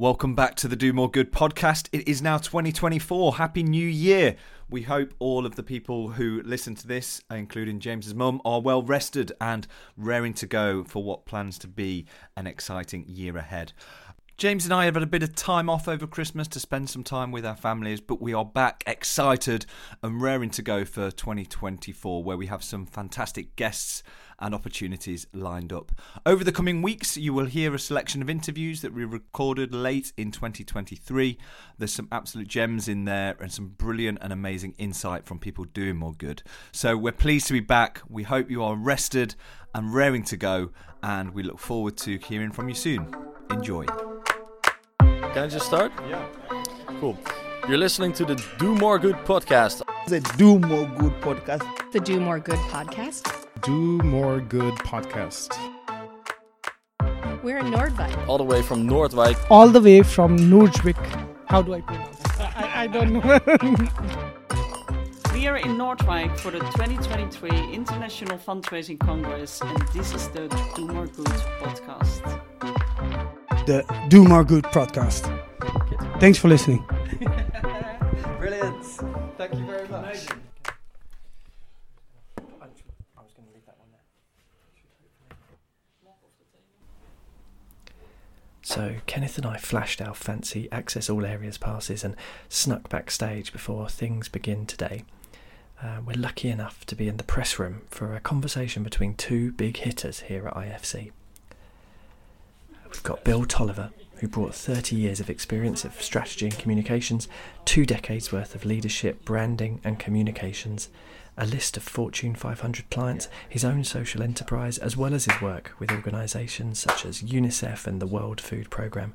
Welcome back to the Do More Good podcast. It is now 2024. Happy New Year. We hope all of the people who listen to this, including James's mum, are well rested and raring to go for what plans to be an exciting year ahead. James and I have had a bit of time off over Christmas to spend some time with our families, but we are back excited and raring to go for 2024, where we have some fantastic guests and opportunities lined up. Over the coming weeks, you will hear a selection of interviews that we recorded late in 2023. There's some absolute gems in there and some brilliant and amazing insight from people doing more good. So we're pleased to be back. We hope you are rested and raring to go, and we look forward to hearing from you soon. Enjoy. Can I just start? Yeah. Cool. You're listening to the Do More Good podcast. The Do More Good podcast. The Do More Good podcast. Do More Good podcast. We're in Nordvik. All the way from Noordwijk. all the way from Noordwijk. How do I pronounce it? I, I don't know. We are in Noordwijk for the 2023 International Fundraising Congress, and this is the Do More Good podcast. The Do More Good podcast. Thanks for listening. Brilliant. Thank you very much. So Kenneth and I flashed our fancy access all areas passes and snuck backstage before things begin today. Uh, we're lucky enough to be in the press room for a conversation between two big hitters here at IFC. We've got Bill Toliver, who brought 30 years of experience of strategy and communications, two decades worth of leadership, branding, and communications, a list of Fortune 500 clients, his own social enterprise, as well as his work with organisations such as UNICEF and the World Food Programme,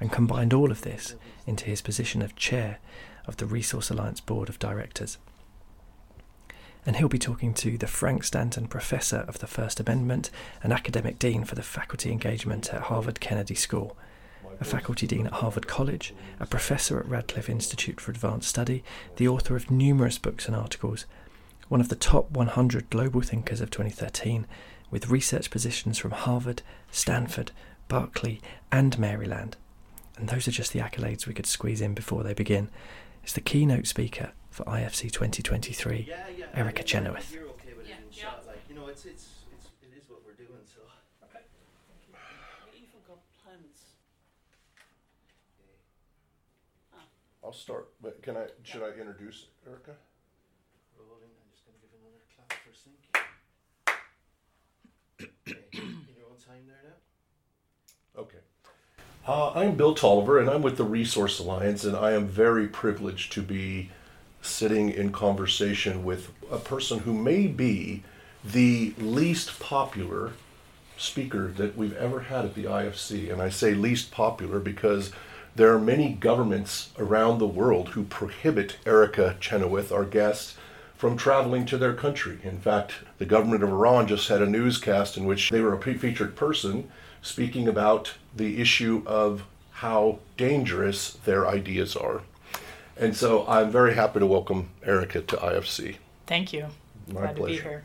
and combined all of this into his position of chair of the Resource Alliance Board of Directors. And he'll be talking to the Frank Stanton Professor of the First Amendment and Academic Dean for the Faculty Engagement at Harvard Kennedy School a faculty dean at Harvard College, a professor at Radcliffe Institute for Advanced Study, the author of numerous books and articles, one of the top 100 global thinkers of 2013, with research positions from Harvard, Stanford, Berkeley, and Maryland. And those are just the accolades we could squeeze in before they begin. It's the keynote speaker for IFC 2023, Erica Chenoweth. You're okay with it in shot, like you know, it's it's it's it is what we're doing. So We even got plans. I'll start, but can I, should I introduce Erica? rolling. I'm just gonna give another clap for sync. Okay, in your own time there now. Okay. Uh, I'm Bill Toliver, and I'm with the Resource Alliance, and I am very privileged to be sitting in conversation with a person who may be the least popular speaker that we've ever had at the IFC. And I say least popular because there are many governments around the world who prohibit Erica Chenoweth, our guest, from traveling to their country. In fact, the government of Iran just had a newscast in which they were a featured person speaking about the issue of how dangerous their ideas are. And so I'm very happy to welcome Erica to IFC. Thank you. My Glad to be pleasure. here.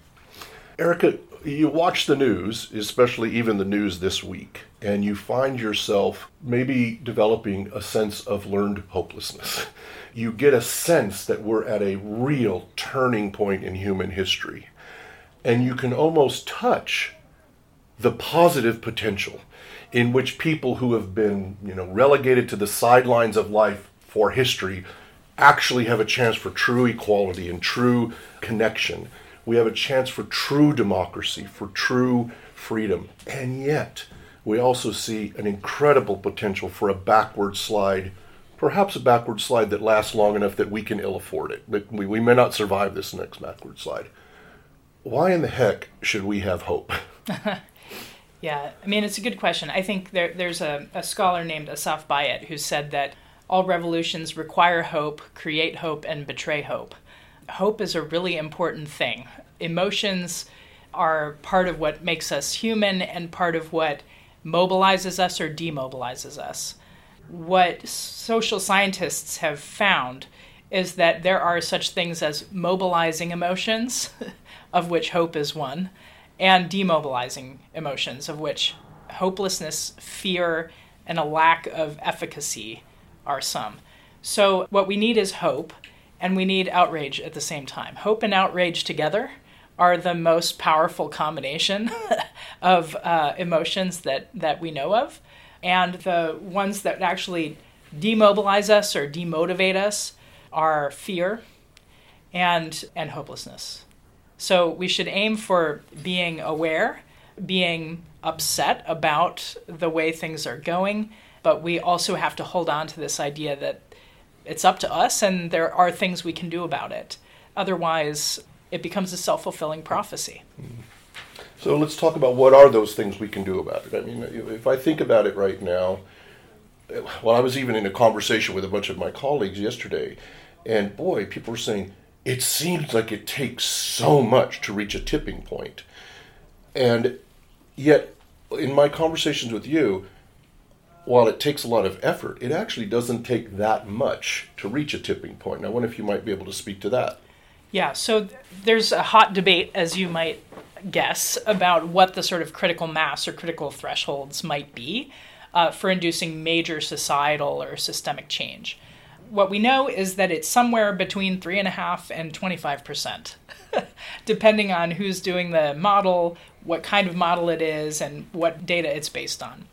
Erica, you watch the news, especially even the news this week, and you find yourself maybe developing a sense of learned hopelessness. You get a sense that we're at a real turning point in human history. And you can almost touch the positive potential in which people who have been, you know, relegated to the sidelines of life for history actually have a chance for true equality and true connection. We have a chance for true democracy, for true freedom. And yet, we also see an incredible potential for a backward slide, perhaps a backward slide that lasts long enough that we can ill afford it. But we, we may not survive this next backward slide. Why in the heck should we have hope? Yeah, I mean, it's a good question. I think there, there's a, a scholar named Asef Bayat who said that all revolutions require hope, create hope, and betray hope. Hope is a really important thing. Emotions are part of what makes us human and part of what mobilizes us or demobilizes us. What social scientists have found is that there are such things as mobilizing emotions, of which hope is one, and demobilizing emotions, of which hopelessness, fear, and a lack of efficacy are some. So, what we need is hope, and we need outrage at the same time. Hope and outrage together are the most powerful combination of uh, emotions that, that we know of. And the ones that actually demobilize us or demotivate us are fear and, and hopelessness. So we should aim for being aware, being upset about the way things are going, but we also have to hold on to this idea that it's up to us and there are things we can do about it. Otherwise, it becomes a self fulfilling prophecy. Mm-hmm. So let's talk about what are those things we can do about it. I mean, if I think about it right now, well, I was even in a conversation with a bunch of my colleagues yesterday, and boy, people were saying, it seems like it takes so much to reach a tipping point. And yet, in my conversations with you, while it takes a lot of effort, it actually doesn't take that much to reach a tipping point. Now, I wonder if you might be able to speak to that. Yeah, so there's a hot debate, as you might guess, about what the sort of critical mass or critical thresholds might be uh, for inducing major societal or systemic change. What we know is that it's somewhere between 3.5 and 25%, depending on who's doing the model, what kind of model it is, and what data it's based on.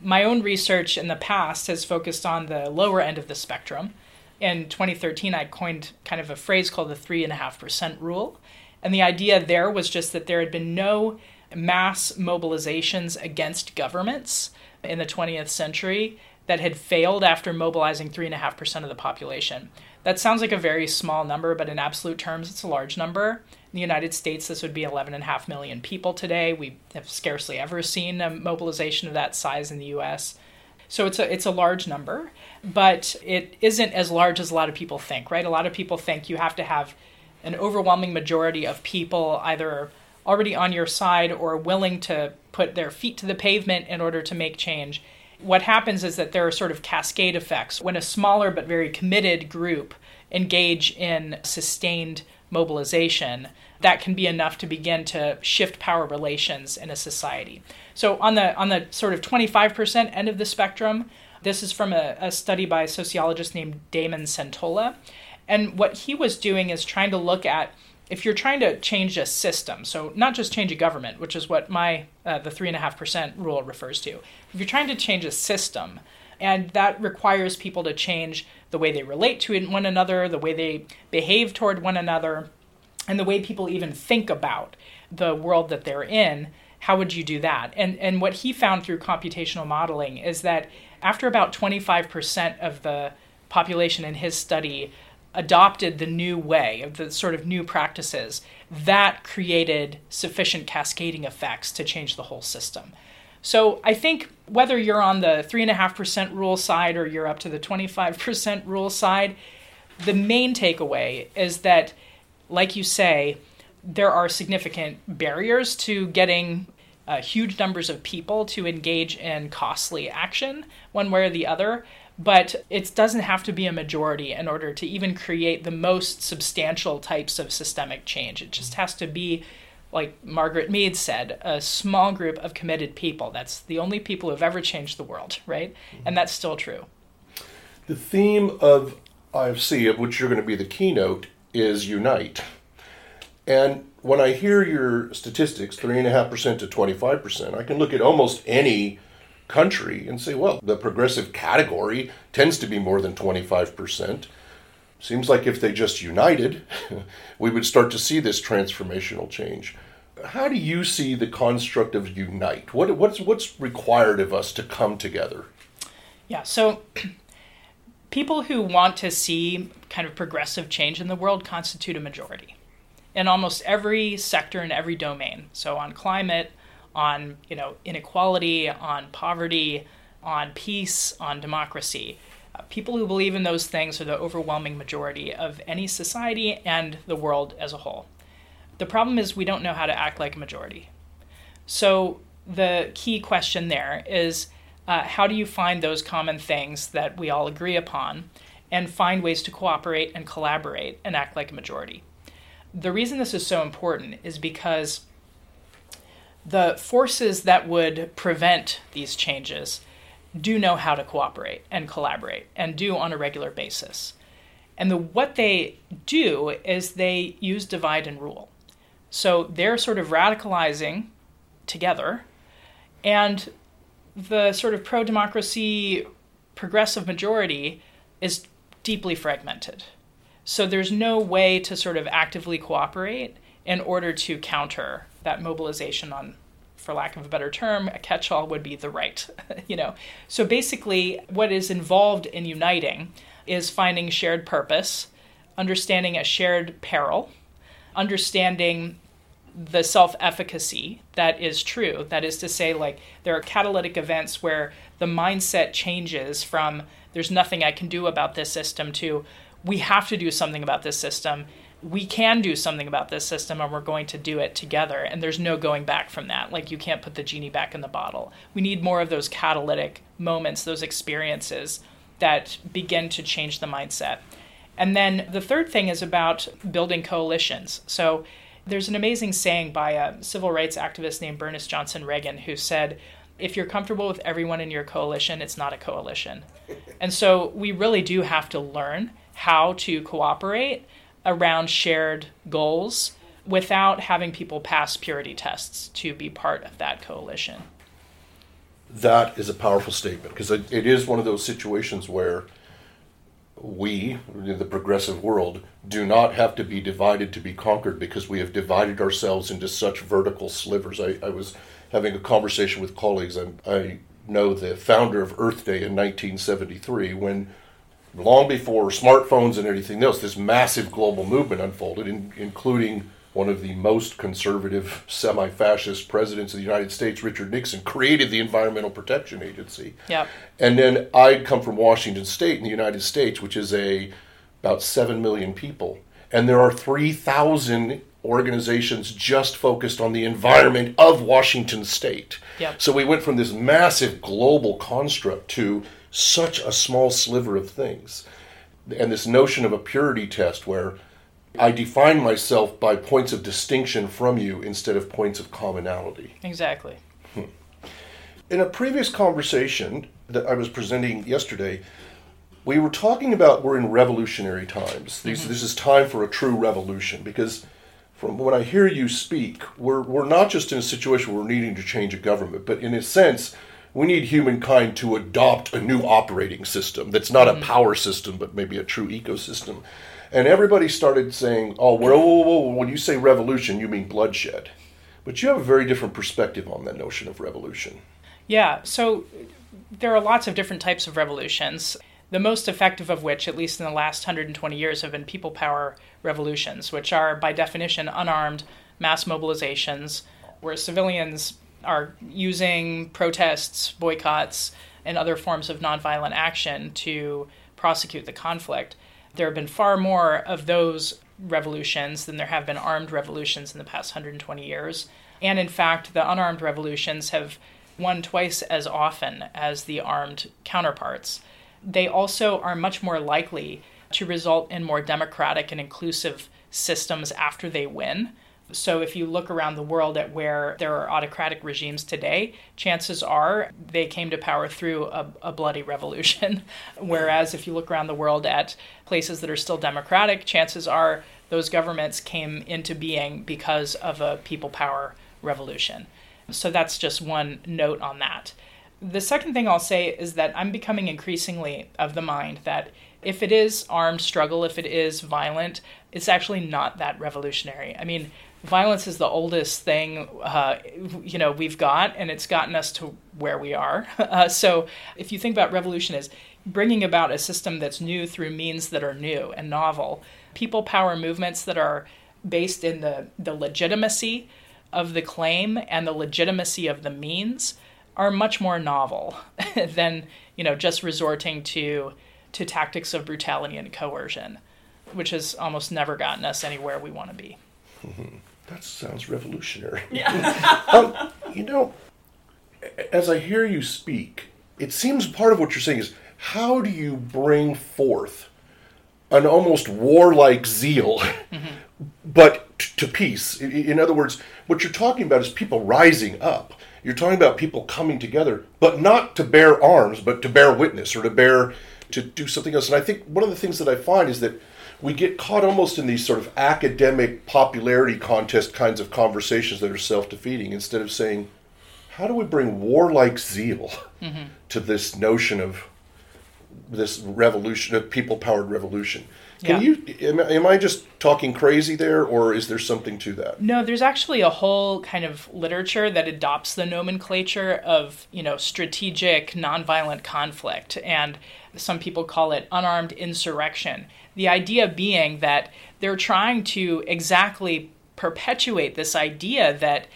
My own research in the past has focused on the lower end of the spectrum. In 2013, I coined kind of a phrase called the 3.5% rule. And the idea there was just that there had been no mass mobilizations against governments in the 20th century that had failed after mobilizing 3.5% of the population. That sounds like a very small number, but in absolute terms, it's a large number. The United States, this would be 11.5 million people today. We have scarcely ever seen a mobilization of that size in the US. So it's a, it's a large number, but it isn't as large as a lot of people think, right? A lot of people think you have to have an overwhelming majority of people either already on your side or willing to put their feet to the pavement in order to make change what happens is that there are sort of cascade effects. When a smaller but very committed group engage in sustained mobilization, that can be enough to begin to shift power relations in a society. So on the on the sort of 25% end of the spectrum, this is from a, a study by a sociologist named Damon Centola. And what he was doing is trying to look at if you're trying to change a system, so not just change a government, which is what my uh, the three and a half percent rule refers to. If you're trying to change a system, and that requires people to change the way they relate to one another, the way they behave toward one another, and the way people even think about the world that they're in. How would you do that? And and what he found through computational modeling is that after about 25% of the population in his study adopted the new way of the sort of new practices, that created sufficient cascading effects to change the whole system. So I think whether you're on the 3.5% rule side or you're up to the 25% rule side, the main takeaway is that, like you say, there are significant barriers to getting uh, huge numbers of people to engage in costly action, one way or the other but it doesn't have to be a majority in order to even create the most substantial types of systemic change. It just has to be, like Margaret Mead said, a small group of committed people. That's the only people who've ever changed the world, right? And that's still true. The theme of IFC, of which you're going to be the keynote, is unite. And when I hear your statistics, 3.5% to 25%, I can look at almost any country and say, well, the progressive category tends to be more than 25%. Seems like if they just united, we would start to see this transformational change. How do you see the construct of unite? What, what's, what's required of us to come together? Yeah, so people who want to see kind of progressive change in the world constitute a majority in almost every sector and every domain. So on climate, on you know inequality, on poverty, on peace, on democracy. Uh, people who believe in those things are the overwhelming majority of any society and the world as a whole. The problem is we don't know how to act like a majority. So the key question there is uh, how do you find those common things that we all agree upon and find ways to cooperate and collaborate and act like a majority? The reason this is so important is because the forces that would prevent these changes do know how to cooperate and collaborate and do on a regular basis. And the, what they do is they use divide and rule. So they're sort of radicalizing together, and the sort of pro democracy progressive majority is deeply fragmented. So there's no way to sort of actively cooperate in order to counter that mobilization on for lack of a better term, a catch-all would be the right, you know. So basically what is involved in uniting is finding shared purpose, understanding a shared peril, understanding the self efficacy that is true. That is to say, like, there are catalytic events where the mindset changes from there's nothing I can do about this system to we have to do something about this system. We can do something about this system and we're going to do it together. And there's no going back from that. Like, you can't put the genie back in the bottle. We need more of those catalytic moments, those experiences that begin to change the mindset. And then the third thing is about building coalitions. So, there's an amazing saying by a civil rights activist named Bernice Johnson Reagon who said, if you're comfortable with everyone in your coalition, it's not a coalition. and so we really do have to learn how to cooperate around shared goals without having people pass purity tests to be part of that coalition. That is a powerful statement because it, is one of those situations where we, the progressive world, do not have to be divided to be conquered because we have divided ourselves into such vertical slivers. I, I was having a conversation with colleagues. I, I know the founder of Earth Day in 1973 when long before smartphones and anything else, this massive global movement unfolded, in, including one of the most conservative semi fascist presidents of the United States, Richard Nixon, created the Environmental Protection Agency. Yep. And then I come from Washington State in the United States, which is a about 7 million people. And there are 3,000 organizations just focused on the environment of Washington State. Yep. So we went from this massive global construct to such a small sliver of things. And this notion of a purity test where I define myself by points of distinction from you instead of points of commonality. Exactly. Hmm. In a previous conversation that I was presenting yesterday, we were talking about we're in revolutionary times. These, mm-hmm. This is time for a true revolution because from when I hear you speak, we're, we're not just in a situation where we're needing to change a government, but in a sense, we need humankind to adopt a new operating system that's not mm-hmm. a power system, but maybe a true ecosystem. And everybody started saying, oh, whoa, whoa, whoa, when you say revolution, you mean bloodshed. But you have a very different perspective on that notion of revolution. Yeah, so there are lots of different types of revolutions. The most effective of which, at least in the last 120 years, have been people power revolutions, which are, by definition, unarmed mass mobilizations where civilians are using protests, boycotts, and other forms of nonviolent action to prosecute the conflict there have been far more of those revolutions than there have been armed revolutions in the past 120 years. And in fact, the unarmed revolutions have won twice as often as the armed counterparts. They also are much more likely to result in more democratic and inclusive systems after they win so, if you look around the world at where there are autocratic regimes today, chances are they came to power through a, a, bloody revolution. Whereas, if you look around the world at places that are still democratic, chances are those governments came into being because of a people power revolution. So, that's just one note on that. The second thing I'll say is that I'm becoming increasingly of the mind that if it is armed struggle, if it is violent, it's actually not that revolutionary. I mean, violence is the oldest thing uh, you know we've got, and it's gotten us to where we are. Uh, so if you think about revolution as bringing about a system that's new through means that are new and novel, people power movements that are based in the the legitimacy of the claim and the legitimacy of the means are much more novel than you know just resorting to to tactics of brutality and coercion, which has almost never gotten us anywhere we want to be. Mm-hmm. That sounds revolutionary. Yeah. um, you know, as I hear you speak, it seems part of what you're saying is how do you bring forth an almost warlike zeal, mm-hmm. but t- to peace? In, in other words, what you're talking about is people rising up. You're talking about people coming together, but not to bear arms, but to bear witness or to bear to do something else. And I think one of the things that I find is that we get caught almost in these sort of academic popularity contest kinds of conversations that are self-defeating instead of saying, how do we bring warlike zeal mm-hmm. to this notion of this revolution, a people-powered revolution? Can yeah. you am, am, I just talking crazy there or is there something to that? No, there's actually a whole kind of literature that adopts the nomenclature of, you know, strategic nonviolent conflict and some people call it unarmed insurrection. The idea being that they're trying to exactly perpetuate this idea that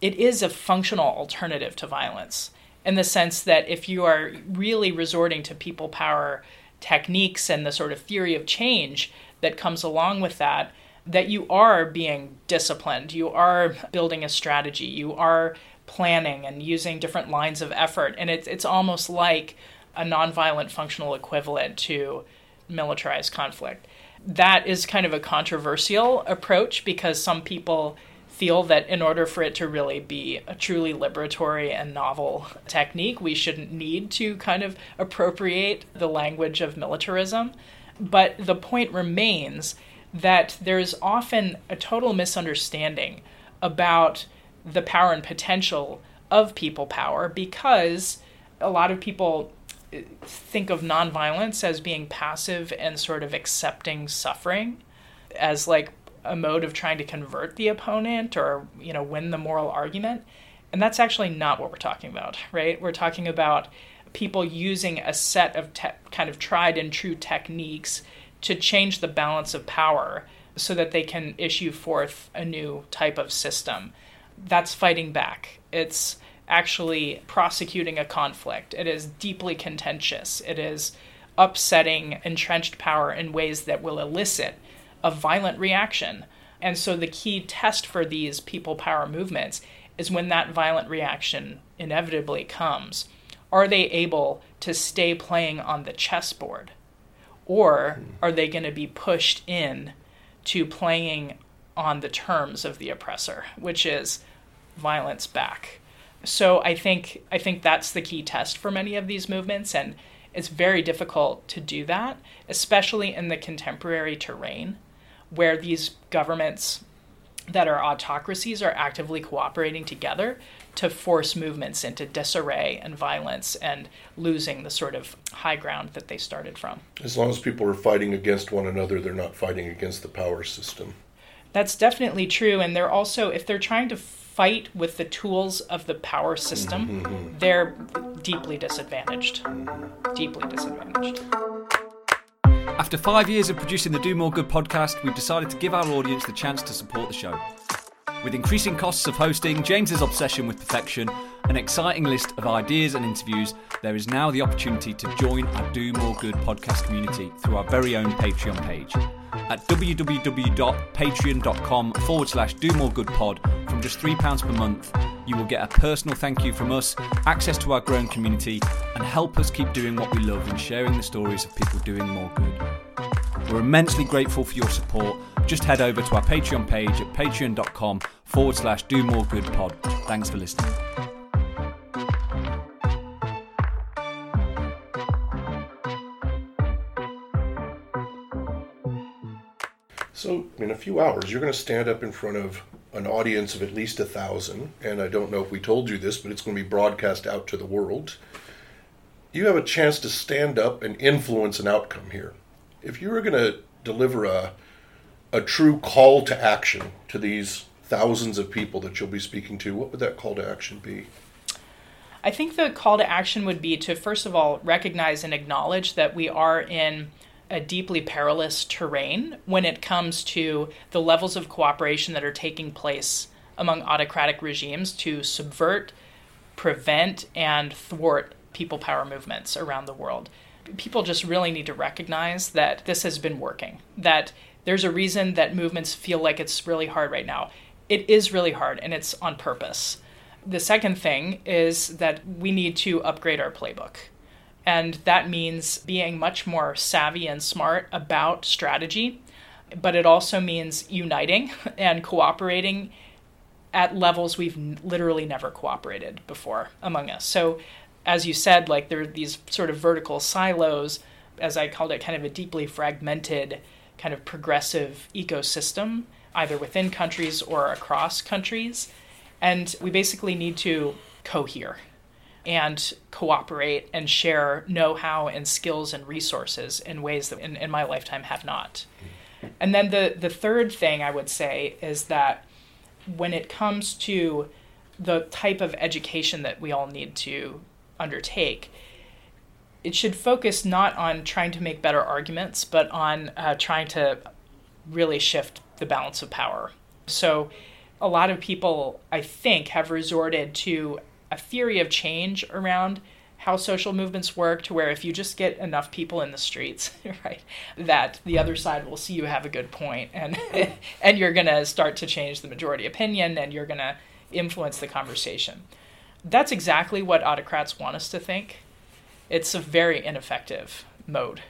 it is a functional alternative to violence in the sense that if you are really resorting to people power techniques and the sort of theory of change that comes along with that, that you are being disciplined, you are building a strategy, you are planning and using different lines of effort. And it's, it's almost like a nonviolent functional equivalent to militarized conflict. That is kind of a controversial approach because some people feel that in order for it to really be a truly liberatory and novel technique, we shouldn't need to kind of appropriate the language of militarism. But the point remains that there's often a total misunderstanding about the power and potential of people power because a lot of people think of nonviolence as being passive and sort of accepting suffering as like a mode of trying to convert the opponent or you know win the moral argument. And that's actually not what we're talking about right? We're talking about people using a set of te- kind of tried and true techniques to change the balance of power so that they can issue forth a new type of system. That's fighting back. It's actually prosecuting a conflict it is deeply contentious it is upsetting entrenched power in ways that will elicit a violent reaction. And so the key test for these people power movements is when that violent reaction inevitably comes, are they able to stay playing on the chessboard? Or are they going to be pushed in to playing on the terms of the oppressor, which is violence back? So I think I think that's the key test for many of these movements and it's very difficult to do that, especially in the contemporary terrain where these governments that are autocracies are actively cooperating together to force movements into disarray and violence and losing the sort of high ground that they started from. As long as people are fighting against one another, they're not fighting against the power system. That's definitely true. And they're also, if they're trying to fight with the tools of the power system, mm-hmm. they're deeply disadvantaged. Deeply disadvantaged. After five years of producing the Do More Good podcast, we've decided to give our audience the chance to support the show. With increasing costs of hosting, James's obsession with perfection, an exciting list of ideas and interviews, there is now the opportunity to join our Do More Good podcast community through our very own Patreon page. At www.patreon.com forward slash do more good pod from just £3 per month, you will get a personal thank you from us, access to our growing community, and help us keep doing what we love and sharing the stories of people doing more good. We're immensely grateful for your support. Just head over to our Patreon page at patreon.com forward slash do more good pod. Thanks for listening. So, in a few hours, you're going to stand up in front of an audience of at least a thousand, and I don't know if we told you this, but it's going to be broadcast out to the world. You have a chance to stand up and influence an outcome here. If you were going to deliver a a true call to action to these thousands of people that you'll be speaking to, what would that call to action be? I think the call to action would be to first of all recognize and acknowledge that we are in a deeply perilous terrain when it comes to the levels of cooperation that are taking place among autocratic regimes to subvert, prevent, and thwart people power movements around the world. People just really need to recognize that this has been working, that there's a reason that movements feel like it's really hard right now. It is really hard, and it's on purpose. The second thing is that we need to upgrade our playbook. And that means being much more savvy and smart about strategy, but it also means uniting and cooperating at levels we've literally never cooperated before among us. So, as you said, like there are these sort of vertical silos, as I called it, kind of a deeply fragmented, kind of progressive ecosystem, either within countries or across countries. And we basically need to cohere and cooperate and share know how and skills and resources in ways that in, in my lifetime have not. And then the, the third thing I would say is that when it comes to the type of education that we all need to undertake, it should focus not on trying to make better arguments, but on uh, trying to really shift the balance of power. So, a lot of people, I think, have resorted to a theory of change around how social movements work to where if you just get enough people in the streets right that the other side will see you have a good point and and you're going to start to change the majority opinion and you're going to influence the conversation. That's exactly what autocrats want us to think. It's a very ineffective mode.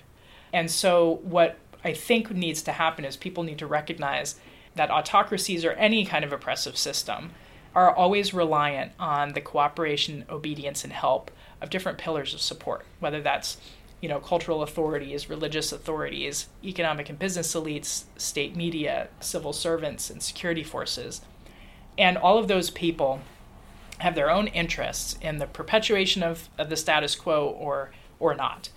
And so what i think needs to happen is people need to recognize that autocracies or any kind of oppressive system are always reliant on the cooperation, obedience, and help of different pillars of support, whether that's you know cultural authorities, religious authorities, economic and business elites, state media, civil servants, and security forces. And all of those people have their own interests in the perpetuation of, of the status quo or or not.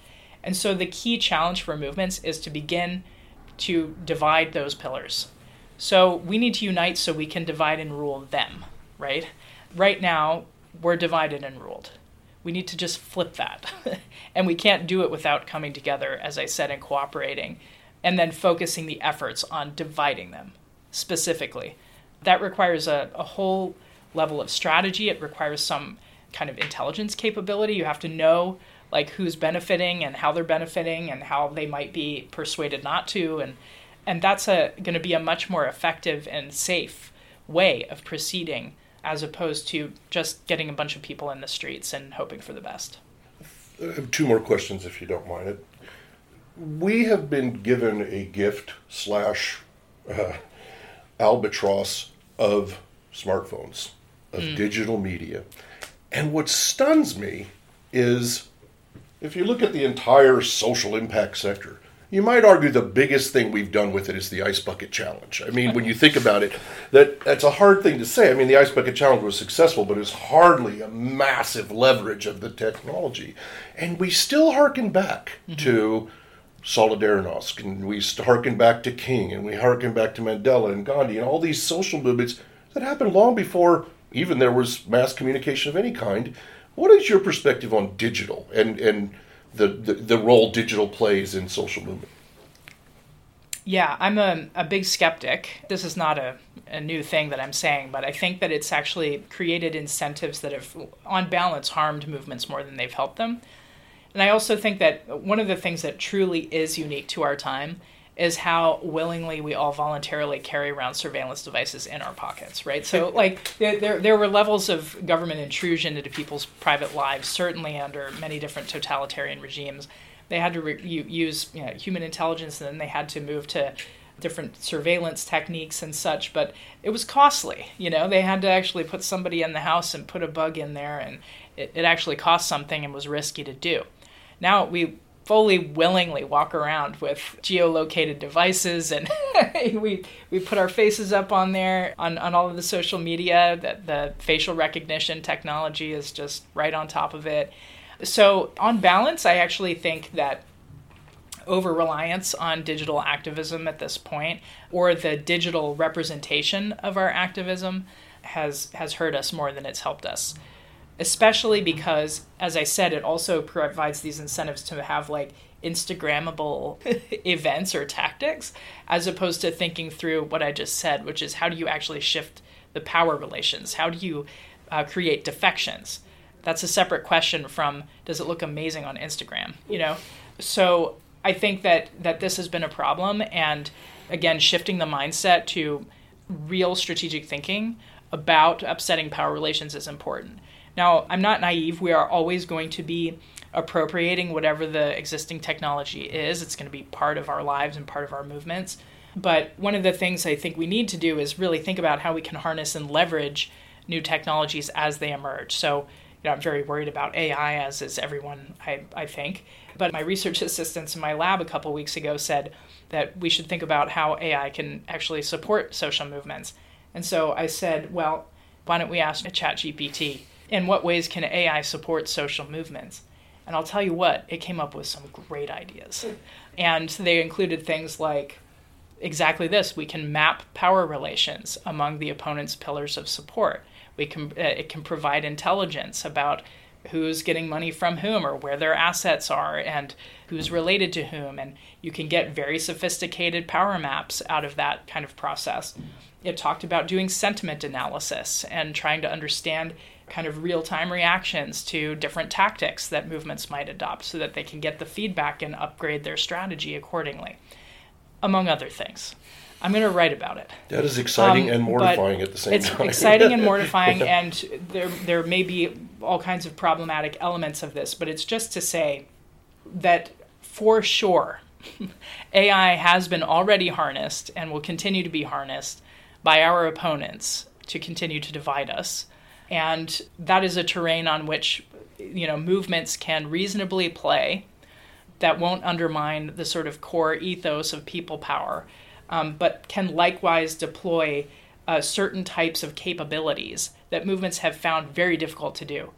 And so the key challenge for movements is to begin to divide those pillars. So we need to unite so we can divide and rule them right? Right now, we're divided and ruled. We need to just flip that. and we can't do it without coming together, as I said, and cooperating, and then focusing the efforts on dividing them specifically. That requires a, a whole level of strategy. It requires some kind of intelligence capability. You have to know like who's benefiting and how they're benefiting and how they might be persuaded not to and and that's going to be a much more effective and safe way of proceeding as opposed to just getting a bunch of people in the streets and hoping for the best. I have two more questions, if you don't mind it. We have been given a gift slash uh, albatross of smartphones, of mm. digital media. And what stuns me is if you look at the entire social impact sector, you might argue the biggest thing we've done with it is the ice bucket challenge. I mean, when you think about it, that that's a hard thing to say. I mean, the ice bucket challenge was successful, but it's hardly a massive leverage of the technology, and we still harken back mm-hmm. to Solidarnosc, and we harken back to King, and we harken back to Mandela and Gandhi, and all these social movements that happened long before even there was mass communication of any kind. What is your perspective on digital and and the, the, role digital plays in social movement? Yeah, I'm a, a big skeptic. This is not a, a new thing that I'm saying, but I think that it's actually created incentives that have, on balance, harmed movements more than they've helped them. And I also think that one of the things that truly is unique to our time is how willingly we all voluntarily carry around surveillance devices in our pockets, right? So, like, there, there were levels of government intrusion into people's private lives, certainly under many different totalitarian regimes. They had to re- use you know, human intelligence, and then they had to move to different surveillance techniques and such. But it was costly, you know. They had to actually put somebody in the house and put a bug in there, and it, it actually cost something and was risky to do. Now we fully willingly walk around with geolocated devices and we we put our faces up on there on, on all of the social media that the facial recognition technology is just right on top of it. So on balance i actually think that over reliance on digital activism at this point or the digital representation of our activism has has hurt us more than it's helped us especially because as i said it also provides these incentives to have like instagrammable events or tactics as opposed to thinking through what i just said which is how do you actually shift the power relations? How do you uh, create defections? That's a separate question from does it look amazing on instagram you know? So i think that that this has been a problem and again shifting the mindset to real strategic thinking about upsetting power relations is important now, I'm not naive. We are always going to be appropriating whatever the existing technology is. It's going to be part of our lives and part of our movements. But one of the things I think we need to do is really think about how we can harness and leverage new technologies as they emerge. So, you know, I'm very worried about AI, as is everyone, I, I think. But my research assistants in my lab a couple weeks ago said that we should think about how AI can actually support social movements. And so I said, well, why don't we ask ChatGPT, in what ways can AI support social movements? And I'll tell you what, it came up with some great ideas. And they included things like exactly this we can map power relations among the opponent's pillars of support. We can, uh, it can provide intelligence about who's getting money from whom or where their assets are and who's related to whom. And you can get very sophisticated power maps out of that kind of process. It talked about doing sentiment analysis and trying to understand kind of real time reactions to different tactics that movements might adopt so that they can get the feedback and upgrade their strategy accordingly, among other things. I'm going to write about it. That is exciting um, and mortifying at the same it's time. It's exciting and mortifying, and there there may be all kinds of problematic elements of this, but it's just to say that for sure, AI has been already harnessed and will continue to be harnessed by our opponents to continue to divide us, and that is a terrain on which you know movements can reasonably play that won't undermine the sort of core ethos of people power um, but can likewise deploy uh, certain types of capabilities that movements have found very difficult to do.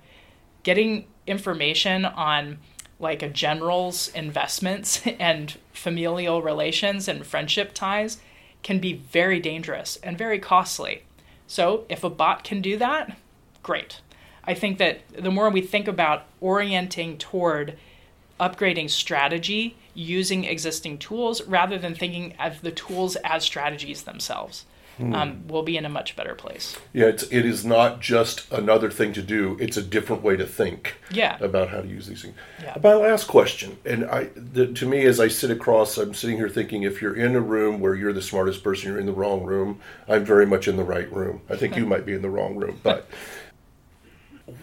Getting information on like a general's investments and familial relations and friendship ties can be very dangerous and very costly. So, if a bot can do that, great. I think that the more we think about orienting toward upgrading strategy using existing tools rather than thinking of the tools as strategies themselves. Hmm. Um, we'll be in a much better place. Yeah, it's it is not just another thing to do; it's a different way to think. Yeah. about how to use these things. Yeah. My last question, and I, the, to me, as I sit across, I'm sitting here thinking: if you're in a room where you're the smartest person, you're in the wrong room. I'm very much in the right room. I think you might be in the wrong room, but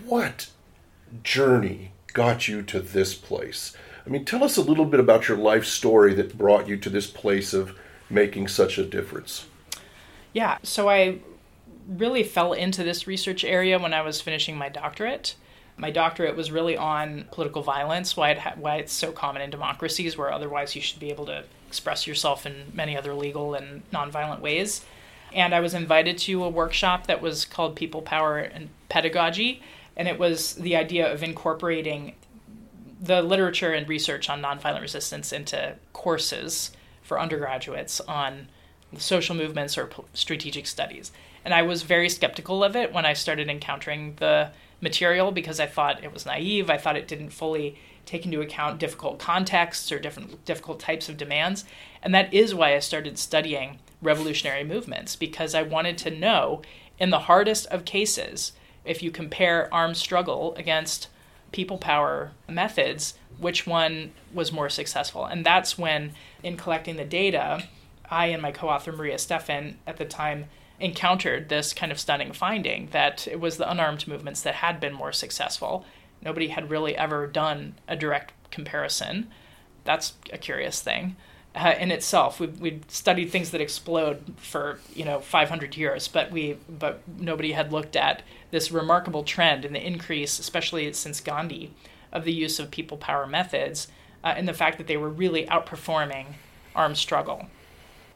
what journey got you to this place? I mean, tell us a little bit about your life story that brought you to this place of making such a difference. Yeah, so I really fell into this research area when I was finishing my doctorate. My doctorate was really on political violence, why, it ha- why it's so common in democracies where otherwise you should be able to express yourself in many other legal and nonviolent ways. And I was invited to a workshop that was called People Power and Pedagogy, and it was the idea of incorporating the literature and research on nonviolent resistance into courses for undergraduates on social movements or strategic studies. And I was very skeptical of it when I started encountering the material because I thought it was naive. I thought it didn't fully take into account difficult contexts or different difficult types of demands. And that is why I started studying revolutionary movements because I wanted to know in the hardest of cases if you compare armed struggle against people power methods, which one was more successful. And that's when, in collecting the data, I and my co author Maria Stephan at the time encountered this kind of stunning finding that it was the unarmed movements that had been more successful. Nobody had really ever done a direct comparison. That's a curious thing uh, in itself. We we studied things that explode for you know 500 years, but we but nobody had looked at this remarkable trend in the increase, especially since Gandhi, of the use of people power methods, uh, and the fact that they were really outperforming armed struggle.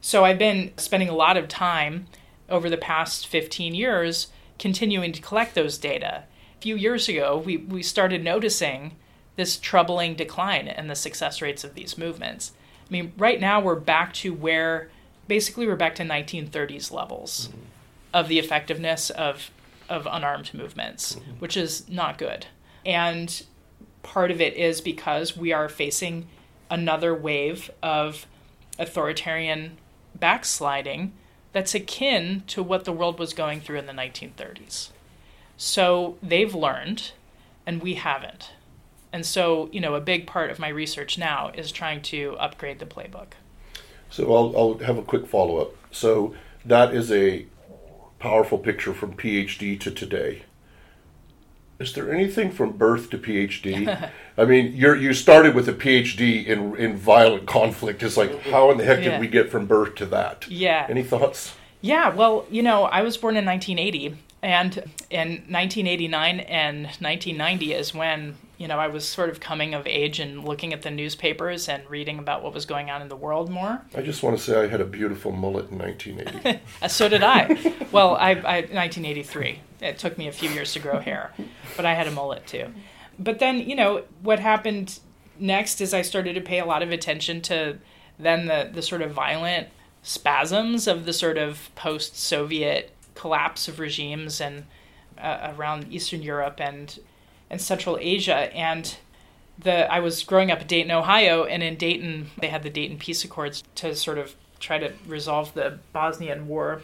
So I've been spending a lot of time over the past 15 years continuing to collect those data. Few years ago, we, we started noticing this troubling decline in the success rates of these movements. I mean, right now we're back to where basically we're back to 1930s levels mm-hmm. of the effectiveness of of unarmed movements, mm-hmm. which is not good. And part of it is because we are facing another wave of authoritarian backsliding that's akin to what the world was going through in the 1930s. So they've learned, and we haven't. And so, you know, a big part of my research now is trying to upgrade the playbook. So I'll, I'll have a quick follow up. So that is a powerful picture from PhD to today. Is there anything from birth to PhD? I mean, you're you started with a PhD in in violent conflict. It's like how in the heck Yeah. did we get from birth to that? Yeah. Any thoughts? Yeah, well, you know, I was born in 1980, and in 1989 and 1990 is when, you know, I was sort of coming of age and looking at the newspapers and reading about what was going on in the world more. I just want to say I had a beautiful mullet in 1980. Uh, so did I. well, I, I 1983. It took me a few years to grow hair, but I had a mullet too. But then, you know, what happened next is I started to pay a lot of attention to then the the sort of violent spasms of the sort of post-Soviet collapse of regimes and uh, around Eastern Europe and and Central Asia and the I was growing up in Dayton, Ohio, and in Dayton they had the Dayton Peace Accords to sort of try to resolve the Bosnian War.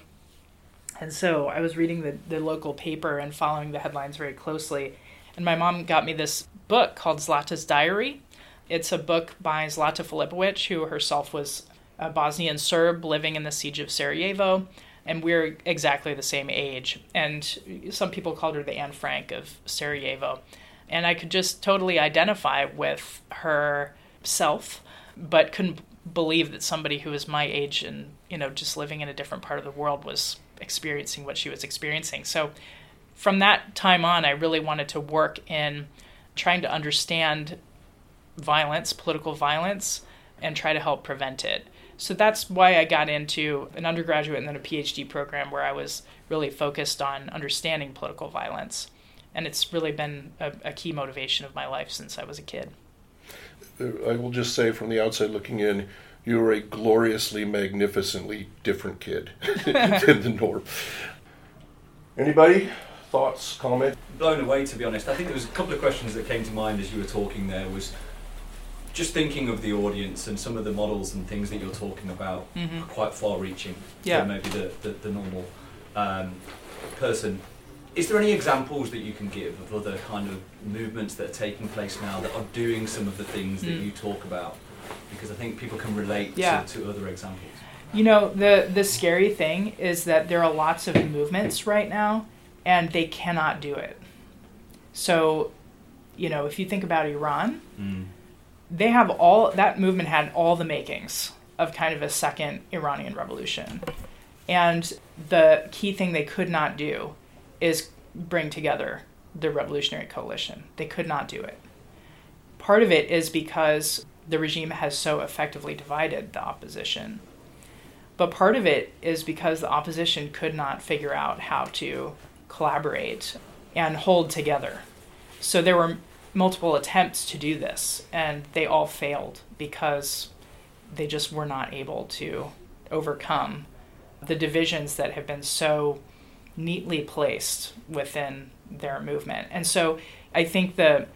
And so I was reading the, the local paper and following the headlines very closely. And my mom got me this book called Zlata's Diary. It's a book by Zlata Filipovic, who herself was a Bosnian Serb living in the siege of Sarajevo. And we're exactly the same age. And some people called her the Anne Frank of Sarajevo. And I could just totally identify with her self, but couldn't believe that somebody who was my age and, you know, just living in a different part of the world was experiencing what she was experiencing. So from that time on, I really wanted to work in trying to understand violence, political violence, and try to help prevent it. So that's why I got into an undergraduate and then a PhD program where I was really focused on understanding political violence. And it's really been a, a key motivation of my life since I was a kid. Uh, I will just say from the outside looking in, you are a gloriously, magnificently different kid than the norm. Anybody? Thoughts, comment? blown away to be honest. I think there was a couple of questions that came to mind as you were talking there was just thinking of the audience and some of the models and things that you're talking about Mhm. are quite far reaching Yeah. for maybe the, the, the normal um, person. Is there any examples that you can give of other kind of movements that are taking place now that are doing some of the things that Mm. you talk about? Because I think people can relate Yeah. to, to other examples. You know, the the scary thing is that there are lots of movements right now and they cannot do it. So, you know, if you think about Iran, they have all that movement had all the makings of kind of a second Iranian revolution. And the key thing they could not do is bring together the revolutionary coalition. They could not do it. Part of it is because the regime has so effectively divided the opposition. But part of it is because the opposition could not figure out how to collaborate and hold together. So there were multiple attempts to do this, and they all failed because they just were not able to overcome the divisions that have been so neatly placed within their movement. And so I think the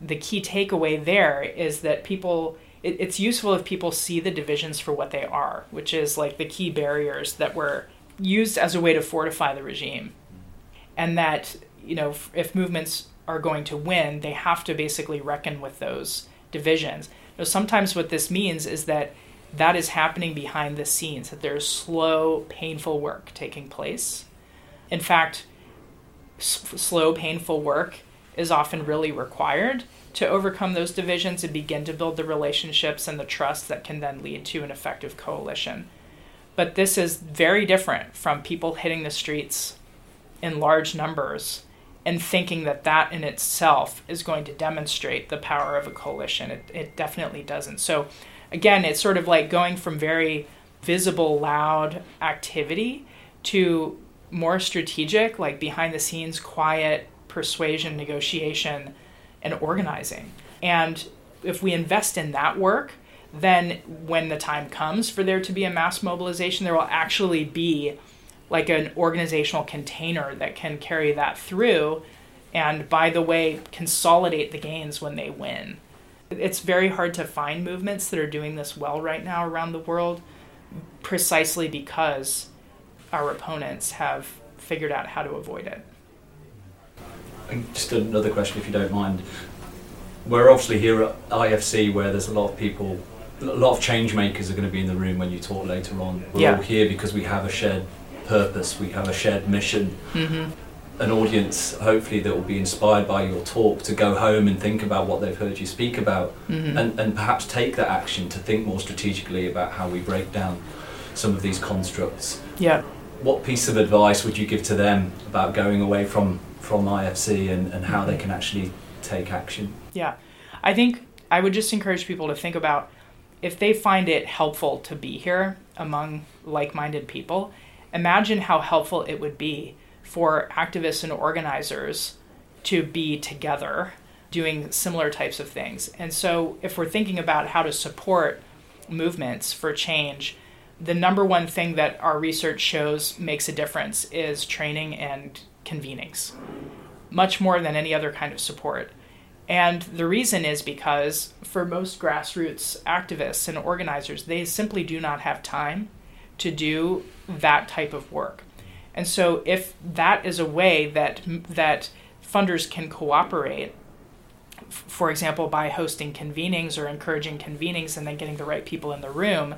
the key takeaway there is that people it, it's useful if people see the divisions for what they are, which is like the key barriers that were used as a way to fortify the regime. And that, you know, if, if movements are going to win, they have to basically reckon with those divisions. Sometimes what this means is that that is happening behind the scenes, that there's slow, painful work taking place. In fact, s- slow, painful work is often really required to overcome those divisions and begin to build the relationships and the trust that can then lead to an effective coalition. But this is very different from people hitting the streets in large numbers and thinking that that in itself is going to demonstrate the power of a coalition. It, it definitely doesn't. So, again, it's sort of like going from very visible, loud activity to more strategic, like behind the scenes, quiet persuasion, negotiation, and organizing. And if we invest in that work, then when the time comes for there to be a mass mobilization, there will actually be like an organizational container that can carry that through and by the way consolidate the gains when they win it's very hard to find movements that are doing this well right now around the world precisely because our opponents have figured out how to avoid it just another question, if you don't mind. We're obviously here at IFC, where there's a lot of people, a lot of change makers are going to be in the room when you talk later on. We're Yeah. all here because we have a shared purpose, we have a shared mission. Mhm. an audience, hopefully, that will be inspired by your talk to go home and think about what they've heard you speak about Mhm. and, and perhaps take that action to think more strategically about how we break down some of these constructs. Yeah. What piece of advice would you give to them about going away from, from IFC and, and how they can actually take action? Yeah. I think I would just encourage people to think about if they find it helpful to be here among like minded people, imagine how helpful it would be for activists and organizers to be together doing similar types of things. And so, if we're thinking about how to support movements for change, the number one thing that our research shows makes a difference is training and convenings, much more than any other kind of support. And the reason is because for most grassroots activists and organizers, they simply do not have time to do that type of work. And so if that is a way that that funders can cooperate for example by hosting convenings or encouraging convenings and then getting the right people in the room,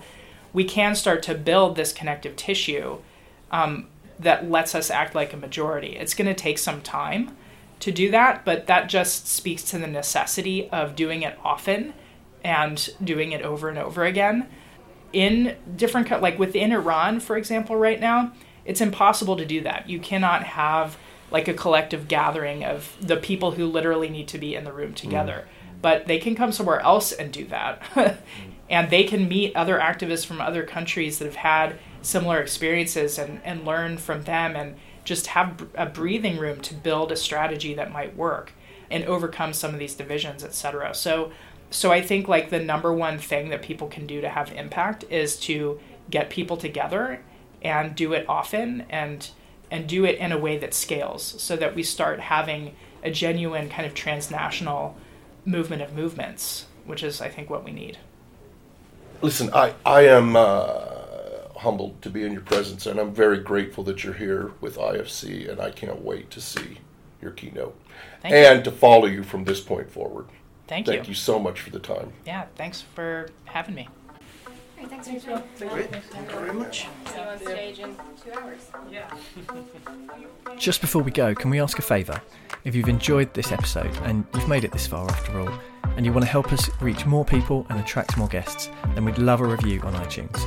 we can start to build this connective tissue um, that lets us act like a majority. It's going to take some time to do that, but that just speaks to the necessity of doing it often and doing it over and over again. In different, co- like within Iran, for example, right now, it's impossible to do that. You cannot have like a collective gathering of the people who literally need to be in the room mm. together. But they can come somewhere else and do that. and they can meet other activists from other countries that have had similar experiences and, and learn from them and just have a breathing room to build a strategy that might work and overcome some of these divisions, etc. So so I think like the number one thing that people can do to have impact is to get people together and do it often and and do it in a way that scales so that we start having a genuine kind of transnational movement of movements, which is I think what we need. Listen, I, I am uh, humbled to be in your presence, and I'm very grateful that you're here with IFC, and I can't wait to see your keynote Thank you. and to follow you from this point forward. Thank Thank you. you so much for the time. Yeah, thanks for having me. Thanks, Rachel. Great. Thank you very much. See you on stage in two hours. Yeah. Just before we go, can we ask a favour? If you've enjoyed this episode and you've made it this far after all, and you want to help us reach more people and attract more guests, then we'd love a review on iTunes.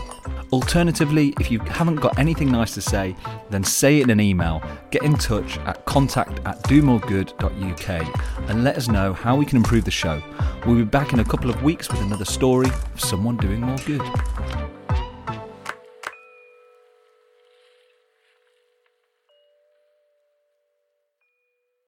Alternatively, if you haven't got anything nice to say, then say it in an email. Get in touch at contact at domoregood.uk and let us know how we can improve the show. We'll be back in a couple of weeks with another story of someone doing more good.